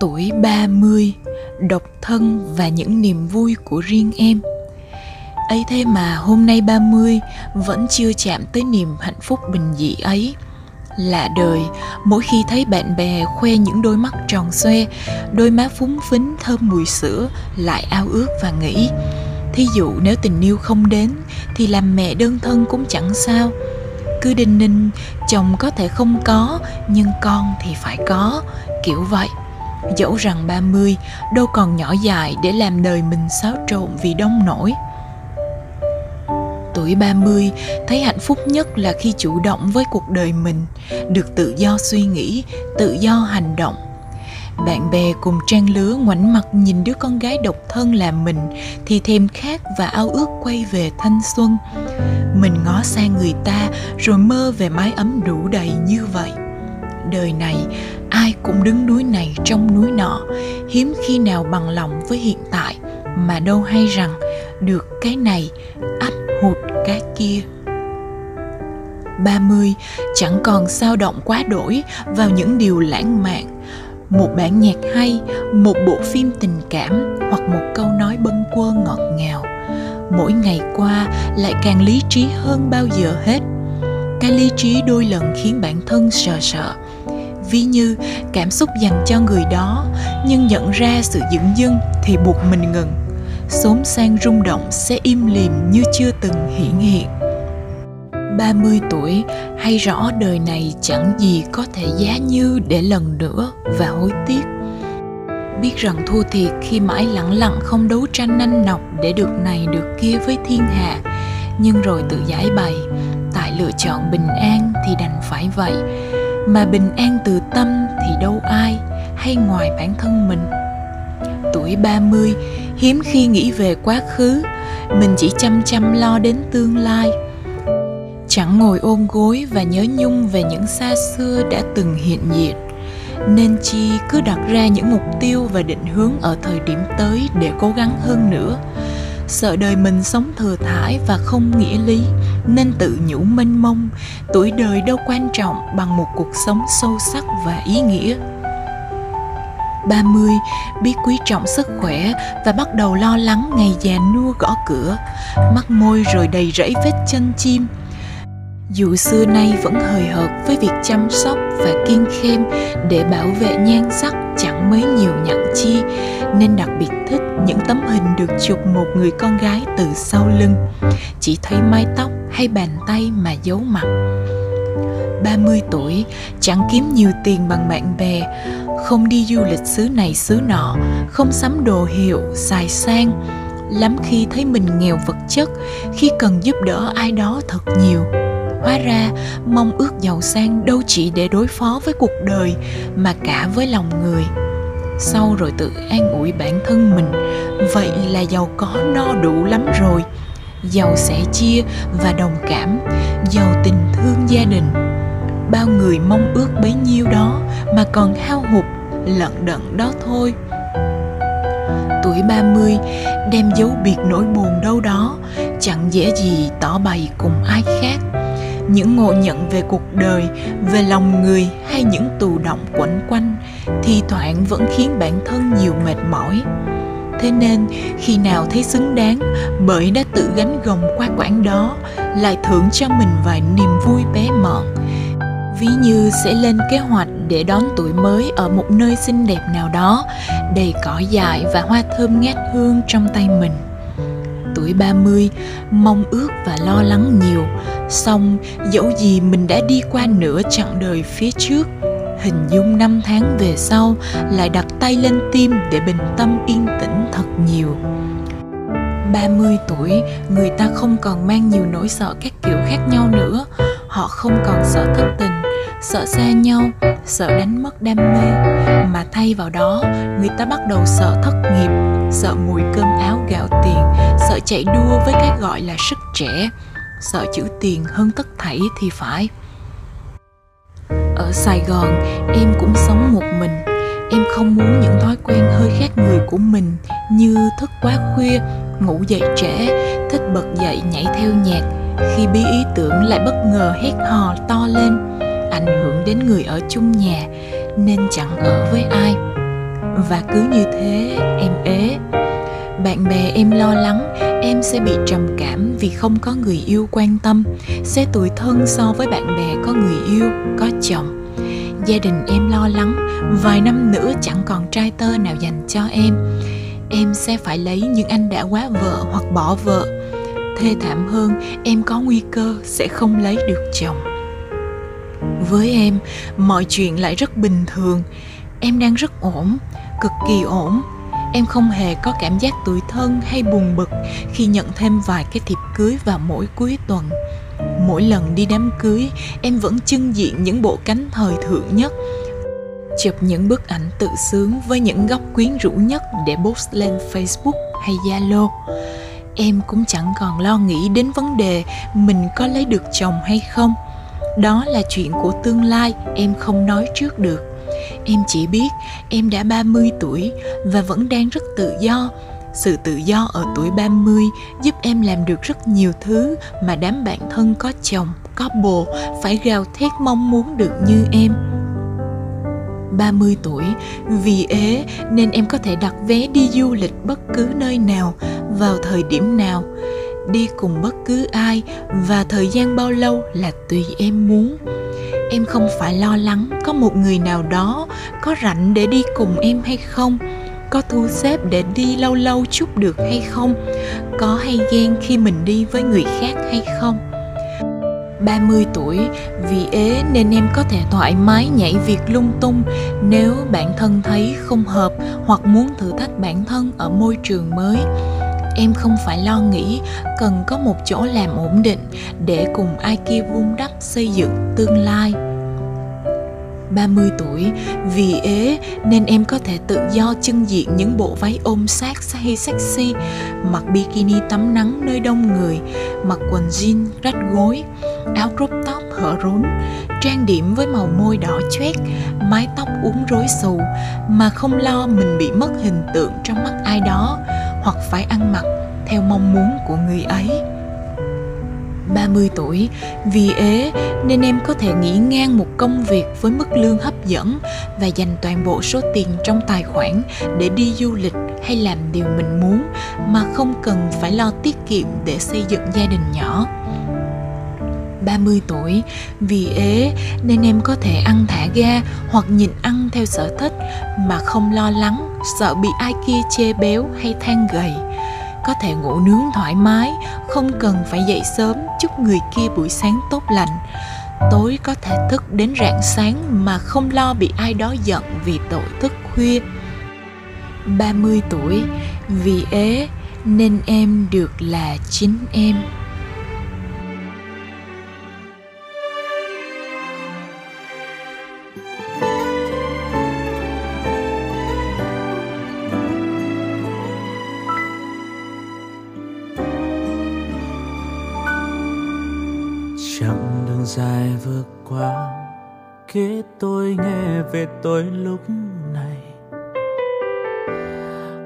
Tuổi 30, độc thân và những niềm vui của riêng em. ấy thế mà hôm nay 30 vẫn chưa chạm tới niềm hạnh phúc bình dị ấy. Lạ đời, mỗi khi thấy bạn bè khoe những đôi mắt tròn xoe, đôi má phúng phính thơm mùi sữa, lại ao ước và nghĩ Thí dụ nếu tình yêu không đến thì làm mẹ đơn thân cũng chẳng sao. Cứ đinh ninh, chồng có thể không có, nhưng con thì phải có, kiểu vậy. Dẫu rằng 30 đâu còn nhỏ dài để làm đời mình xáo trộn vì đông nổi. Tuổi 30 thấy hạnh phúc nhất là khi chủ động với cuộc đời mình, được tự do suy nghĩ, tự do hành động. Bạn bè cùng trang lứa ngoảnh mặt nhìn đứa con gái độc thân là mình thì thèm khát và ao ước quay về thanh xuân. Mình ngó sang người ta rồi mơ về mái ấm đủ đầy như vậy đời này ai cũng đứng núi này trong núi nọ. Hiếm khi nào bằng lòng với hiện tại, mà đâu hay rằng được cái này ắt hụt cái kia. 30 chẳng còn sao động quá đổi vào những điều lãng mạn. Một bản nhạc hay, một bộ phim tình cảm, hoặc một câu nói bâng quơ ngọt ngào. Mỗi ngày qua lại càng lý trí hơn bao giờ hết. Cái lý trí đôi lần khiến bản thân sợ sợ ví như cảm xúc dành cho người đó, nhưng nhận ra sự dửng dưng thì buộc mình ngừng. Xốn sang rung động sẽ im lìm như chưa từng hiển hiện. 30 tuổi, hay rõ đời này chẳng gì có thể giá như để lần nữa và hối tiếc. Biết rằng thua thiệt khi mãi lặng lặng không đấu tranh nanh nọc để được này được kia với thiên hạ. Nhưng rồi tự giải bày, tại lựa chọn bình an thì đành phải vậy mà bình an từ tâm thì đâu ai hay ngoài bản thân mình. Tuổi 30 hiếm khi nghĩ về quá khứ, mình chỉ chăm chăm lo đến tương lai. Chẳng ngồi ôm gối và nhớ nhung về những xa xưa đã từng hiện diện. Nên chi cứ đặt ra những mục tiêu và định hướng ở thời điểm tới để cố gắng hơn nữa. Sợ đời mình sống thừa thải và không nghĩa lý nên tự nhủ mênh mông. Tuổi đời đâu quan trọng bằng một cuộc sống sâu sắc và ý nghĩa. 30 biết quý trọng sức khỏe và bắt đầu lo lắng ngày già nua gõ cửa. Mắt môi rồi đầy rẫy vết chân chim. Dù xưa nay vẫn hời hợt với việc chăm sóc và kiên khem để bảo vệ nhan sắc mới nhiều nhặn chi, nên đặc biệt thích những tấm hình được chụp một người con gái từ sau lưng. Chỉ thấy mái tóc hay bàn tay mà giấu mặt. 30 tuổi, chẳng kiếm nhiều tiền bằng bạn bè. Không đi du lịch xứ này xứ nọ, không sắm đồ hiệu, xài sang. Lắm khi thấy mình nghèo vật chất, khi cần giúp đỡ ai đó thật nhiều. Hóa ra, mong ước giàu sang đâu chỉ để đối phó với cuộc đời, mà cả với lòng người sau rồi tự an ủi bản thân mình, vậy là giàu có no đủ lắm rồi. Giàu sẻ chia và đồng cảm, giàu tình thương gia đình. Bao người mong ước bấy nhiêu đó mà còn hao hụt, lận đận đó thôi. Tuổi 30 đem dấu biệt nỗi buồn đâu đó, chẳng dễ gì tỏ bày cùng ai khác những ngộ nhận về cuộc đời, về lòng người hay những tù động quẩn quanh thì thoảng vẫn khiến bản thân nhiều mệt mỏi. Thế nên, khi nào thấy xứng đáng bởi đã tự gánh gồng qua quãng đó, lại thưởng cho mình vài niềm vui bé mọn. Ví như sẽ lên kế hoạch để đón tuổi mới ở một nơi xinh đẹp nào đó, đầy cỏ dại và hoa thơm ngát hương trong tay mình. Tuổi 30 mong ước và lo lắng nhiều xong dẫu gì mình đã đi qua nửa chặng đời phía trước hình dung năm tháng về sau lại đặt tay lên tim để bình tâm yên tĩnh thật nhiều. 30 tuổi, người ta không còn mang nhiều nỗi sợ các kiểu khác nhau nữa. Họ không còn sợ thất tình, sợ xa nhau, sợ đánh mất đam mê, mà thay vào đó, người ta bắt đầu sợ thất nghiệp, sợ mùi cơm áo gạo tiền, sợ chạy đua với cái gọi là sức trẻ, sợ chữ tiền hơn tất thảy thì phải. Ở sài gòn, em cũng sống một mình. Em không muốn những thói quen hơi khác người của mình như thức quá khuya, ngủ dậy trễ, thích bật dậy nhảy theo nhạc. Khi bí ý tưởng lại bất ngờ hét hò to lên, ảnh hưởng đến người ở chung nhà, nên chẳng ở với ai. Và cứ như thế, em ế bạn bè em lo lắng, em sẽ bị trầm cảm vì không có người yêu quan tâm, sẽ tủi thân so với bạn bè có người yêu, có chồng. Gia đình em lo lắng, vài năm nữa chẳng còn trai tơ nào dành cho em. Em sẽ phải lấy những anh đã quá vợ hoặc bỏ vợ. Thê thảm hơn, em có nguy cơ sẽ không lấy được chồng. Với em, mọi chuyện lại rất bình thường. Em đang rất ổn, cực kỳ ổn em không hề có cảm giác tủi thân hay buồn bực khi nhận thêm vài cái thiệp cưới vào mỗi cuối tuần. Mỗi lần đi đám cưới, em vẫn trưng diện những bộ cánh thời thượng nhất, chụp những bức ảnh tự sướng với những góc quyến rũ nhất để post lên facebook hay zalo. Em cũng chẳng còn lo nghĩ đến vấn đề mình có lấy được chồng hay không. Đó là chuyện của tương lai, em không nói trước được em chỉ biết em đã 30 tuổi và vẫn đang rất tự do sự tự do ở tuổi 30 giúp em làm được rất nhiều thứ mà đám bạn thân có chồng, có bồ phải gào thét mong muốn được như em. 30 tuổi, vì ế nên em có thể đặt vé đi du lịch bất cứ nơi nào, vào thời điểm nào, đi cùng bất cứ ai và thời gian bao lâu là tùy em muốn. Em không phải lo lắng có một người nào đó có rảnh để đi cùng em hay không, có thu xếp để đi lâu lâu chút được hay không, có hay ghen khi mình đi với người khác hay không. 30 tuổi, vì ế nên em có thể thoải mái nhảy việc lung tung nếu bản thân thấy không hợp hoặc muốn thử thách bản thân ở môi trường mới em không phải lo nghĩ cần có một chỗ làm ổn định để cùng ai kia vun đắp xây dựng tương lai. 30 tuổi, Vì ế nên em có thể tự do chân diện những bộ váy ôm sát hay sexy, Mặc bikini tắm nắng nơi đông người, Mặc quần jean rách gối, Áo crop top hở rốn, Trang điểm với màu môi đỏ choét, Mái tóc uốn rối xù Mà không lo mình bị mất hình tượng trong mắt ai đó. Hoặc phải ăn mặc theo mong muốn của người ấy 30 tuổi, Vì ế nên em có thể nghỉ ngang một công việc với mức lương hấp dẫn và dành toàn bộ số tiền trong tài khoản để đi du lịch hay làm điều mình muốn mà không cần phải lo tiết kiệm để xây dựng gia đình nhỏ. 30 tuổi. Vì ế nên em có thể ăn thả ga hoặc nhịn ăn theo sở thích mà không lo lắng, sợ bị ai kia chê béo hay than gầy. Có thể ngủ nướng thoải mái, không cần phải dậy sớm chúc người kia buổi sáng tốt lành. Tối có thể thức đến rạng sáng mà không lo bị ai đó giận vì tội thức khuya. 30 tuổi. Vì ế nên em được là chính em. Chặng đường dài vượt qua kể tôi nghe về tôi lúc này.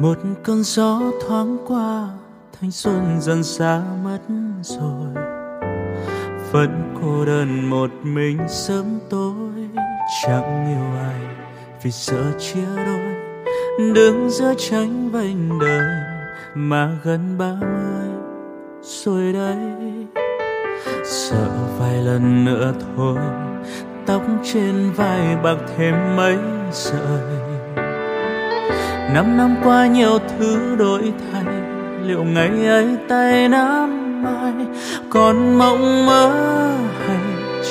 Một cơn gió thoáng qua, thanh xuân dần xa mất rồi. Vẫn cô đơn một mình sớm tối, chẳng yêu ai vì sợ chia đôi. Đứng giữa tranh vành đời mà gần ba mươi rồi đây sợ vài lần nữa thôi, tóc trên vai bạc thêm mấy sợi. Năm năm qua nhiều thứ đổi thay, liệu ngày ấy tay nắm mai còn mộng mơ hay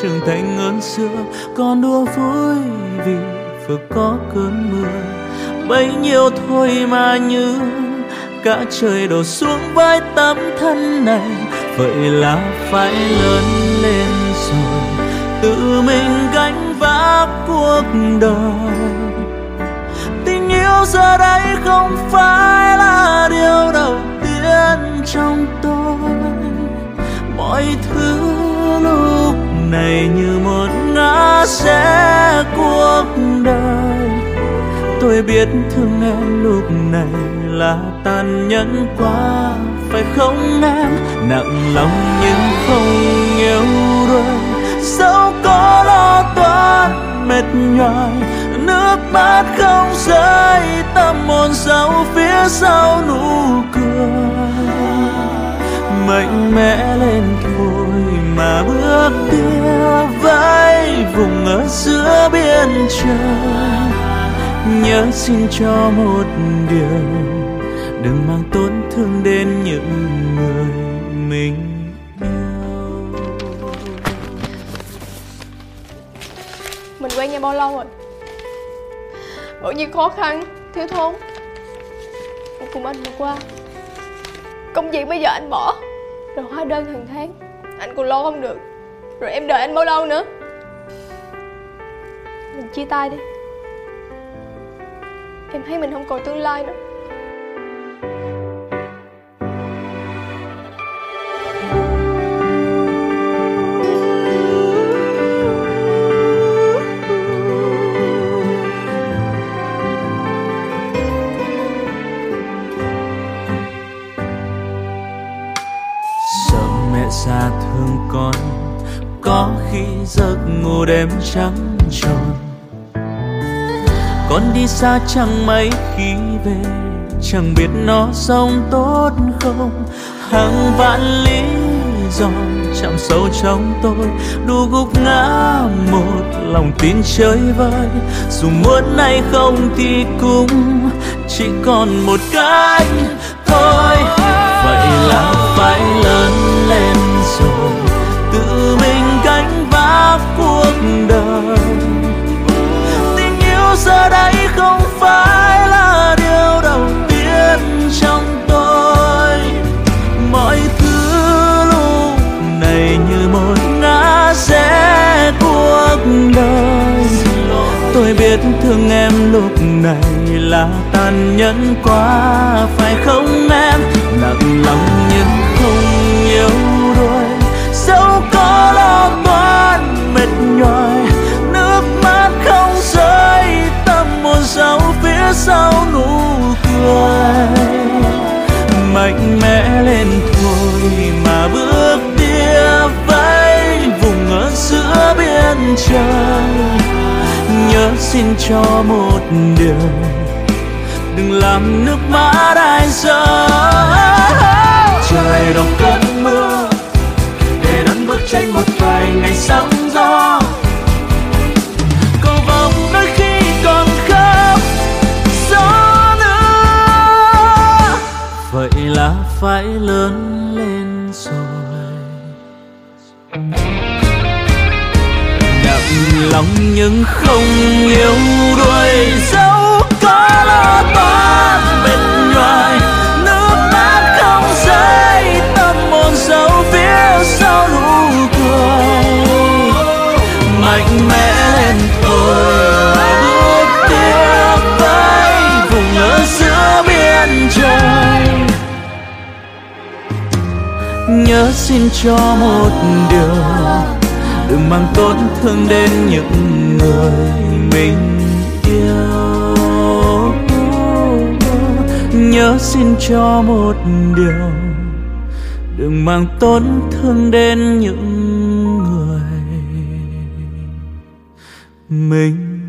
trưởng thành hơn xưa, còn đua vui vì vừa có cơn mưa. Bấy nhiêu thôi mà như cả trời đổ xuống với tấm thân này vậy là phải lớn lên rồi, tự mình gánh vác cuộc đời. Tình yêu giờ đây không phải là điều đầu tiên trong tôi. Mọi thứ lúc này như một ngã rẽ cuộc đời. Tôi biết thương em lúc này là tàn nhẫn quá, phải không em? Nặng lòng nhưng không yêu đuối dẫu có lo toan mệt nhoài? Nước mắt không rơi, tâm hồn sau phía sau nụ cười. Mạnh mẽ lên thôi mà bước tiếp vai vùng ở giữa biên trời. Nhớ xin cho một điều đừng mang tổn thương đến những người mình yêu. Mình quen nhau bao lâu rồi? Bao nhiêu khó khăn, thiếu thốn. Cũng cùng anh vượt qua. Công việc bây giờ anh bỏ, rồi hóa đơn hàng tháng. Anh còn lo không được, rồi em đợi anh bao lâu nữa? Mình chia tay đi. Em thấy mình không còn tương lai nữa. Đêm trắng tròn. Con đi xa chẳng mấy khi về, chẳng biết nó sống tốt không. Hàng vạn lý do chạm sâu trong tôi, đủ gục ngã một lòng tin chơi vơi. Dù muốn hay không thì cũng chỉ còn một cách thôi. Vậy là phải lớn lên rồi, tự mình gánh vác cuộc đời. Tình yêu giờ đây không phải là điều đầu tiên trong tôi. Mọi thứ lúc này như một ngã rẽ cuộc đời. Tôi biết thương em lúc này là tàn nhẫn quá, phải không? Sao sau nụ cười. Mạnh mẽ lên thôi mà bước tia vẫy vùng ở giữa biên trời. Nhớ xin cho một điều, đừng làm nước mắt ai rơi trời đồng cơn mưa, để đón bước tranh một vài ngày sóng gió. Lại lớn nhớ xin cho một điều, đừng mang tổn thương đến những người mình yêu. Nhớ xin cho một điều, đừng mang tổn thương đến những người mình yêu